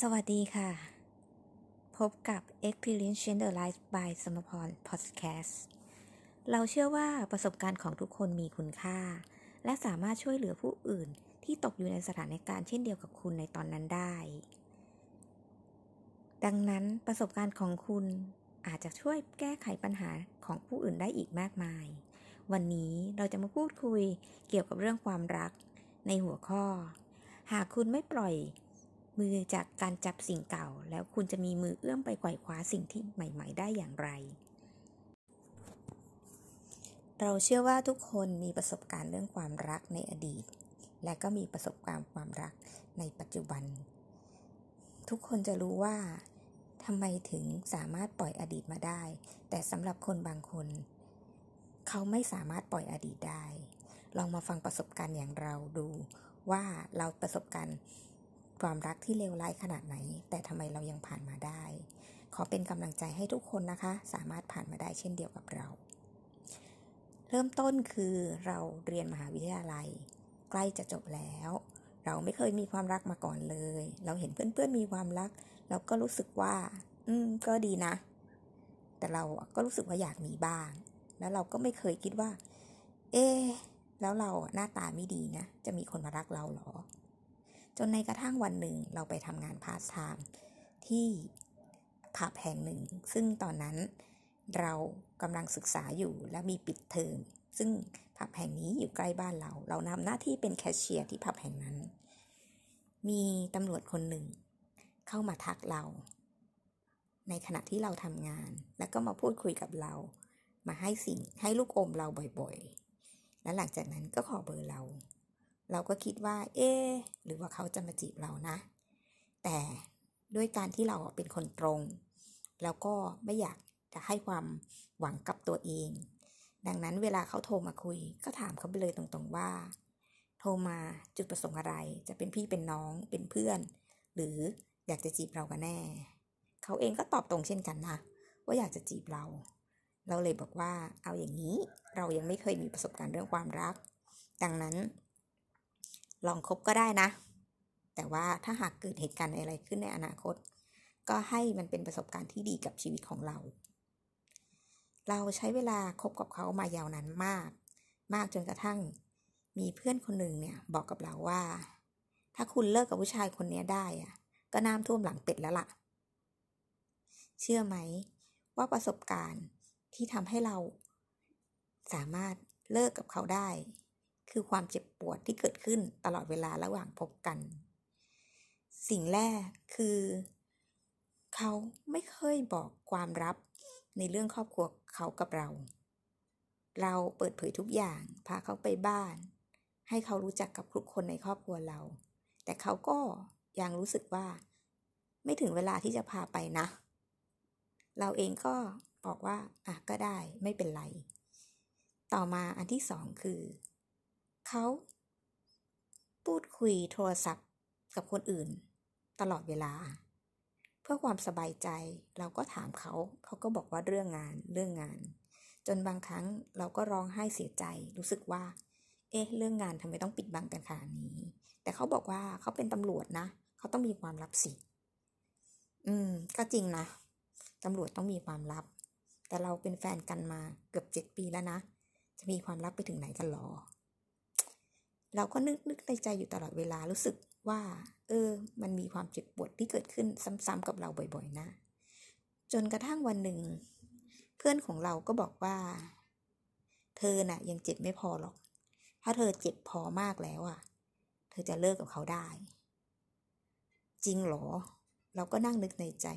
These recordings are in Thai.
สวัสดีค่ะ พบกับ Experience Change the Life by สมพร Podcast เราเชื่อว่าประสบการณ์ของทุกคนมีคุณค่า และสามารถช่วยเหลือผู้อื่นที่ตกอยู่ในสถานการณ์เช่นเดียวกับคุณในตอนนั้นได้ ดังนั้นประสบการณ์ของคุณอาจจะช่วยแก้ไขปัญหาของผู้อื่นได้อีกมากมาย วันนี้เราจะมาพูดคุยเกี่ยวกับเรื่องความรักในหัวข้อ หากคุณไม่ปล่อย มือจากการจับสิ่งเก่า แล้วคุณจะมีมือเอื้อมไปไกวคว้าสิ่งที่ใหม่ ๆ ได้อย่างไร เราเชื่อว่าทุกคนมีประสบการณ์เรื่องความรักในอดีต และก็มีประสบการณ์ความรักในปัจจุบัน ทุกคนจะรู้ว่าทำไมถึงสามารถปล่อยอดีตมาได้ แต่สำหรับคนบางคน เขาไม่สามารถปล่อยอดีตได้ ลองมาฟังประสบการณ์อย่างเราดูว่าเราประสบการณ์ ความรักที่เลวร้ายขนาดไหน แต่ทำไมเรายังผ่านมาได้ ขอเป็นกำลังใจให้ทุกคนนะคะ สามารถผ่านมาได้เช่นเดียวกับเรา เริ่มต้นคือเราเรียนมหาวิทยาลัย ใกล้จะจบแล้ว เราไม่เคยมีความรักมาก่อนเลย เราเห็นเพื่อนๆมีความรัก เราก็รู้สึกว่า อืม ก็ดีนะ แต่เราก็รู้สึกว่าอยากมีบ้าง แล้วเราก็ไม่เคยคิดว่า เอ๊แล้วเราหน้าตาไม่ดีนะ จะมีคนมารักเราหรอ จนในกระทั่งวันหนึ่งเราไปทำงานพาร์ทไทม์ที่ผับแห่งหนึ่ง ซึ่งตอนนั้นเรากำลังศึกษาอยู่และมีปิดเทอมซึ่งผับแห่งนี้อยู่ใกล้บ้านเรา เราทำหน้าที่เป็นแคชเชียร์ที่ผับแห่งนั้น มีตำรวจคนหนึ่ง เข้ามาทักเรา ในขณะที่เราทำงาน แล้วก็มาพูดคุยกับเรา มาให้สิ่งให้ลูกอมเราบ่อยๆ และหลังจากนั้นก็ขอเบอร์เรา เราก็คิดว่า เอ๊หรือว่าเขาจะมาจีบเรานะ แต่ด้วยการที่เราเป็นคนตรง แล้วก็ไม่อยากจะให้ความหวังกับตัวเอง ดังนั้นเวลาเขาโทรมาคุย ก็ถามเขาไปเลยตรงๆว่า โทรมาจุดประสงค์อะไร จะเป็นพี่เป็นน้องเป็นเพื่อน หรืออยากจะจีบเรากันแน่ เขาเองก็ตอบตรงเช่นกันนะ ว่าอยากจะจีบเรา เราเลยบอกว่า เอาอย่างนี้ เรายังไม่เคยมีประสบการณ์เรื่องความรัก ดังนั้น ลองคบก็ได้นะ แต่ว่าถ้าหากเกิดเหตุการณ์อะไรขึ้นในอนาคต ก็ให้มันเป็นประสบการณ์ที่ดีกับชีวิตของเรา เราใช้เวลาคบกับเขามายาวนานมาก มากจนกระทั่ง มีเพื่อนคนหนึ่งเนี่ยบอกกับเราว่า ถ้าคุณเลิกกับผู้ชายคนนี้ได้อะก็น้ำท่วมหลังเป็ดแล้วละ่ะ เชื่อไหมว่าประสบการณ์ที่ทำให้เราสามารถเลิกกับเขาได้ คือความเจ็บปวดที่เกิดขึ้นตลอดเวลาระหว่างพบกัน สิ่งแรกคือ เขาไม่เคยบอกความลับในเรื่องครอบครัวเขากับเรา เราเปิดเผยทุกอย่าง พาเขาไปบ้าน ให้เขารู้จักกับทุกคนในครอบครัวเรา แต่เขาก็ยังรู้สึกว่า ไม่ถึงเวลาที่จะพาไปนะ เราเองก็บอกว่า อะก็ได้ไม่เป็นไร ต่อมาอันที่สองคือ เขา พูดคุยโทรศัพท์กับคนอื่น ตลอดเวลา เพื่อความสบายใจเราก็ถามเขา เขาก็บอกว่าเรื่องงานเรื่องงาน จนบางครั้งเราก็ร้องไห้เสียใจรู้สึกว่า เอ๊ะ เรื่องงานทำไมต้องปิดบังกันขนาดนี้ แต่เขาบอกว่าเขาเป็นตำรวจนะ เขาต้องมีความลับสิอืม ก็จริงนะตำรวจต้องมีความลับ แต่เราเป็นแฟนกันมาเกือบเจ็ดปีแล้วนะ จะมีความลับไปถึงไหนกันหรอ เราก็นึกนึกในใจอยู่ตลอดเวลารู้สึกว่า เออ มันมีความเจ็บปวดที่เกิดขึ้นซ้ำๆกับเราบ่อยๆนะ จนกระทั่งวันหนึ่ง เพื่อนของเราก็บอกว่า เธอน่ะ ยังเจ็บไม่พอหรอก ถ้าเธอเจ็บพอมากแล้วอะ เธอจะเลิกกับเขาได้ จริงหรอ เราก็นั่งนึกในใจ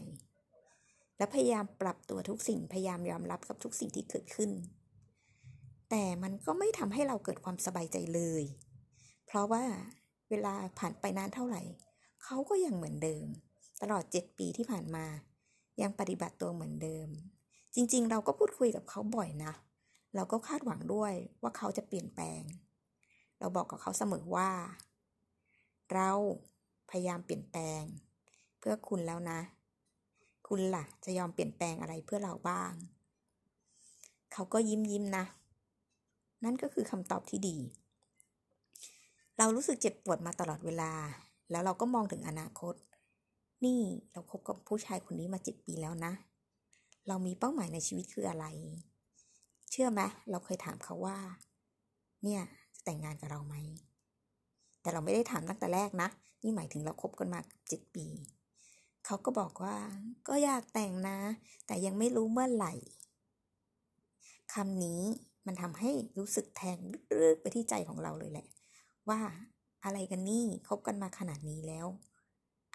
และพยายามปรับตัวทุกสิ่งพยายามยอมรับกับทุกสิ่งที่เกิดขึ้น แต่มันก็ไม่ทำให้เราเกิดความสบายใจเลย ราะว่าเวลาผ่านไปนานเท่าไหร่ เขาก็ยังเหมือนเดิม ตลอดเจ็ดปีที่ผ่านมา ยังปฏิบัติตัวเหมือนเดิม จริงๆ เราก็พูดคุยกับเขาบ่อยนะ เราก็คาดหวังด้วยว่าเขาจะเปลี่ยนแปลง เราบอกกับเขาเสมอว่า เราพยายามเปลี่ยนแปลง เพื่อคุณแล้วนะ คุณล่ะ จะยอมเปลี่ยนแปลงอะไรเพื่อเราบ้าง เขาก็ยิ้มยิ้มนะ นั่นก็คือคำตอบที่ดี เรารู้สึกเจ็บปวดมาตลอดเวลา แล้วเราก็มองถึงอนาคต นี่เราคบกับผู้ชายคนนี้มาเจ็ดปีแล้วนะ เรามีเป้าหมายในชีวิตคืออะไร เชื่อไหมเราเคยถามเขาว่า เนี่ยจะแต่งงานกับเราไหม แต่เราไม่ได้ถามตั้งแต่แรกนะ นี่หมายถึงเราคบกันมาเจ็ดปี เขาก็บอกว่า ก็อยากแต่งนะ แต่ยังไม่รู้เมื่อไหร่คำนี้มันทำให้รู้สึกแทงลึกๆไปที่ใจของเราเลยแหละ ว่าอะไรกันนี่คบกันมาขนาดนี้แล้ว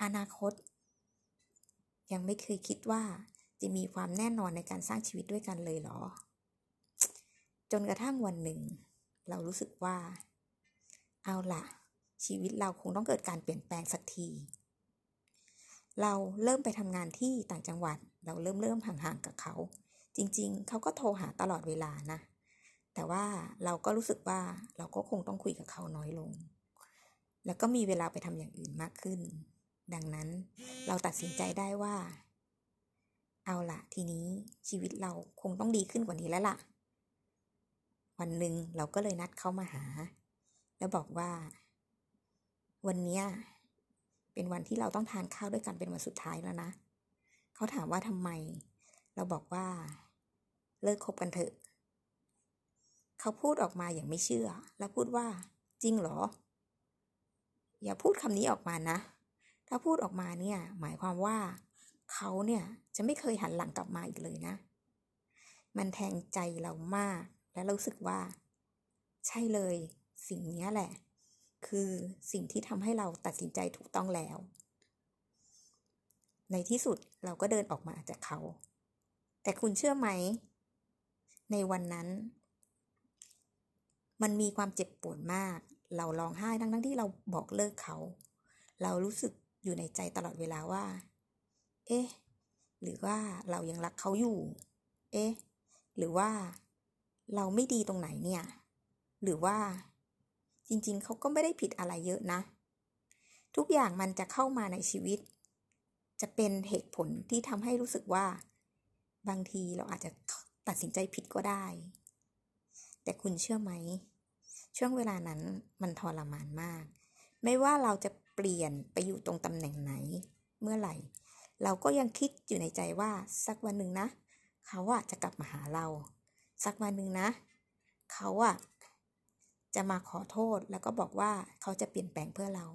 อนาคต ยังไม่เคยคิดว่าจะมีความแน่นอนในการสร้างชีวิตด้วยกันเลยเหรอ จนกระทั่งวันหนึ่ง เรารู้สึกว่า เอาล่ะชีวิตเราคงต้องเกิดการเปลี่ยนแปลงสักที เราเริ่มไปทำงานที่ต่างจังหวัด เราเริ่มเริ่มห่างๆกับเขา จริง ๆ เขาก็โทรหาตลอดเวลานะ แต่ว่าเราก็รู้สึกว่าเราก็คงต้องคุยกับเขาน้อยลง แล้วก็มีเวลาไปทำอย่างอื่นมากขึ้น ดังนั้นเราตัดสินใจได้ว่า เอาละทีนี้ชีวิตเราคงต้องดีขึ้นกว่านี้แล้วล่ะ วันหนึ่งเราก็เลยนัดเขามาหา แล้วบอกว่า วันนี้เป็นวันที่เราต้องทานข้าวด้วยกันเป็นวันสุดท้ายแล้วนะ เขาถามว่าทำไม เราบอกว่า เลิกคบกันเถอะ เขาพูดออกมาอย่างไม่เชื่อ แล้วพูดว่า จริงเหรอ อย่าพูดคำนี้ออกมานะ ถ้าพูดออกมาเนี่ย หมายความว่า เขาเนี่ยจะไม่เคยหันหลังกลับมาอีกเลยนะ มันแทงใจเรามาก และรู้สึกว่า ใช่เลย สิ่งนี้แหละ คือสิ่งที่ทำให้เราตัดสินใจถูกต้องแล้ว ในที่สุดเราก็เดินออกมาจากเขา แต่คุณเชื่อไหม ในวันนั้น มันมีความเจ็บปวดมาก เราร้องไห้ทั้งทั้งที่เราบอกเลิกเขา เรารู้สึกอยู่ในใจตลอดเวลาว่า เอ๊ะ หรือว่าเรายังรักเขาอยู่ เอ๊ะ หรือว่าเราไม่ดีตรงไหนเนี่ย หรือว่าจริงๆ เขาก็ไม่ได้ผิดอะไรเยอะนะ ทุกอย่างมันจะเข้ามาในชีวิต จะเป็นเหตุผลที่ทำให้รู้สึกว่า บางทีเราอาจจะตัดสินใจผิดก็ได้ แต่คุณเชื่อไหม ช่วงเวลานั้นมันทรมานมาก ไม่ว่าเราจะเปลี่ยนไปอยู่ตรงตำแหน่งไหน เมื่อไหร่ เราก็ยังคิดอยู่ในใจว่าสักวันหนึ่งนะ เขาอะจะกลับมาหาเรา สักวันหนึ่งนะ เขาอะจะมาขอโทษแล้วก็บอกว่าเขาจะเปลี่ยนแปลงเพื่อเรา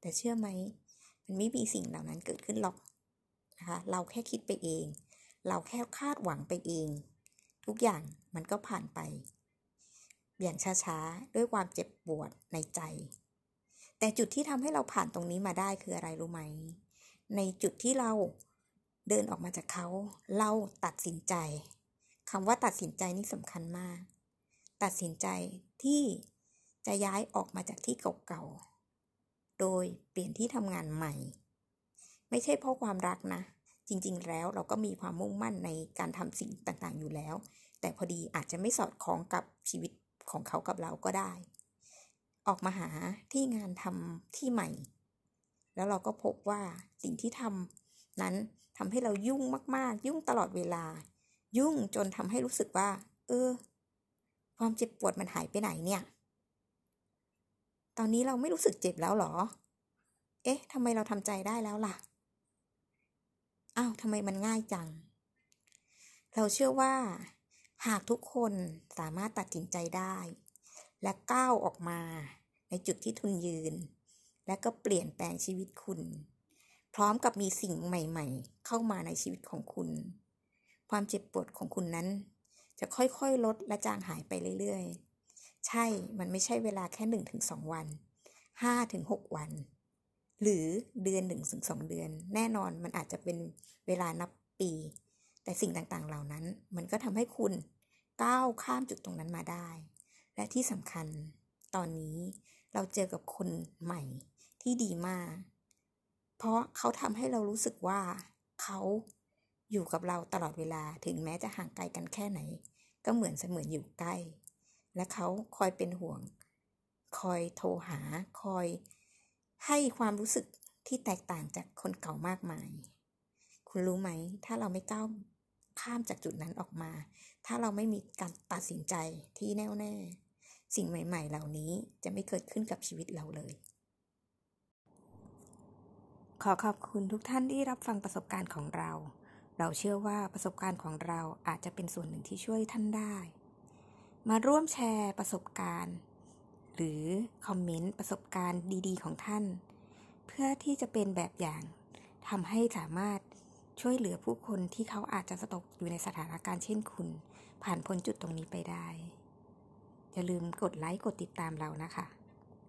แต่เชื่อไหม มันไม่มีสิ่งเหล่านั้นเกิดขึ้นหรอกนะคะเราแค่คิดไปเอง เราแค่คาดหวังไปเอง ทุกอย่างมันก็ผ่านไป อย่างช้าๆ ด้วยความเจ็บปวดในใจ แต่จุดที่ทำให้เราผ่านตรงนี้มาได้คืออะไรรู้ไหม ในจุดที่เราเดินออกมาจากเขา เราตัดสินใจคำว่าตัดสินใจนี่สำคัญมาก ตัดสินใจที่จะย้ายออกมาจากที่เก่าๆ โดยเปลี่ยนที่ทำงานใหม่ ไม่ใช่เพราะความรักนะ จริงๆ แล้วเราก็มีความมุ่งมั่นในการทำสิ่งต่างๆ อยู่แล้ว แต่พอดีอาจจะไม่สอดคล้องกับชีวิต ของเขากับเราก็ได้ ออกมาหาที่งานทำที่ใหม่ แล้วเราก็พบว่าสิ่งที่ทำนั้นทำให้เรายุ่งมาก ๆ ยุ่งตลอดเวลา ยุ่งจนทำให้รู้สึกว่า เออ ความเจ็บปวดมันหายไปไหนเนี่ย ตอนนี้เราไม่รู้สึกเจ็บแล้วหรอ เอ๊ะทำไมเราทำใจได้แล้วล่ะอ้าวทำไมมันง่ายจัง เราเชื่อว่า หากทุกคนสามารถตัดสินใจได้ และก้าวออกมาในจุดที่ทุนยืน และก็เปลี่ยนแปลงชีวิตคุณ พร้อมกับมีสิ่งใหม่ๆ เข้ามาในชีวิตของคุณ ความเจ็บปวดของคุณนั้น จะค่อยๆ ลดและจางหายไปเรื่อยๆ ใช่ มันไม่ใช่เวลาแค่หนึ่งถึงสองวันห้าถึงหกวัน หรือเดือนหนึ่งถึงสองเดือน แน่นอนมันอาจจะเป็นเวลานับปี แต่สิ่งต่างๆ เหล่านั้น มันก็ทำให้คุณ ก้าวข้ามจุดตรงนั้นมาได้ และที่สำคัญตอนนี้เราเจอกับคนใหม่ที่ดีมาก เพราะเขาทำให้เรารู้สึกว่าเขาอยู่กับเราตลอดเวลาถึงแม้จะห่างไกลกันแค่ไหน ก็เหมือนเสมือนอยู่ใกล้ และเขาคอยเป็นห่วง คอยโทรหา คอยให้ความรู้สึกที่แตกต่างจากคนเก่ามากมาย คุณรู้ไหม ถ้าเราไม่ก้าว ข้ามจากจุดนั้นออกมา ถ้าเราไม่มีการตัดสินใจที่แน่วแน่ สิ่งใหม่ ๆ เหล่านี้จะไม่เกิดขึ้นกับชีวิตเราเลย ขอขอบคุณทุกท่านที่รับฟังประสบการณ์ของเรา เราเชื่อว่าประสบการณ์ของเราอาจจะเป็นส่วนหนึ่งที่ช่วยท่านได้ มาร่วมแชร์ประสบการณ์ หรือคอมเมนต์ประสบการณ์ดี ๆ ของท่าน เพื่อที่จะเป็นแบบอย่างทำให้สามารถ ช่วยเหลือผู้คนที่เขาอาจจะตกอยู่ในสถานการณ์เช่นคุณ ผ่านพ้นจุดตรงนี้ไปได้ อย่าลืมกดไลค์กดติดตามเรานะคะ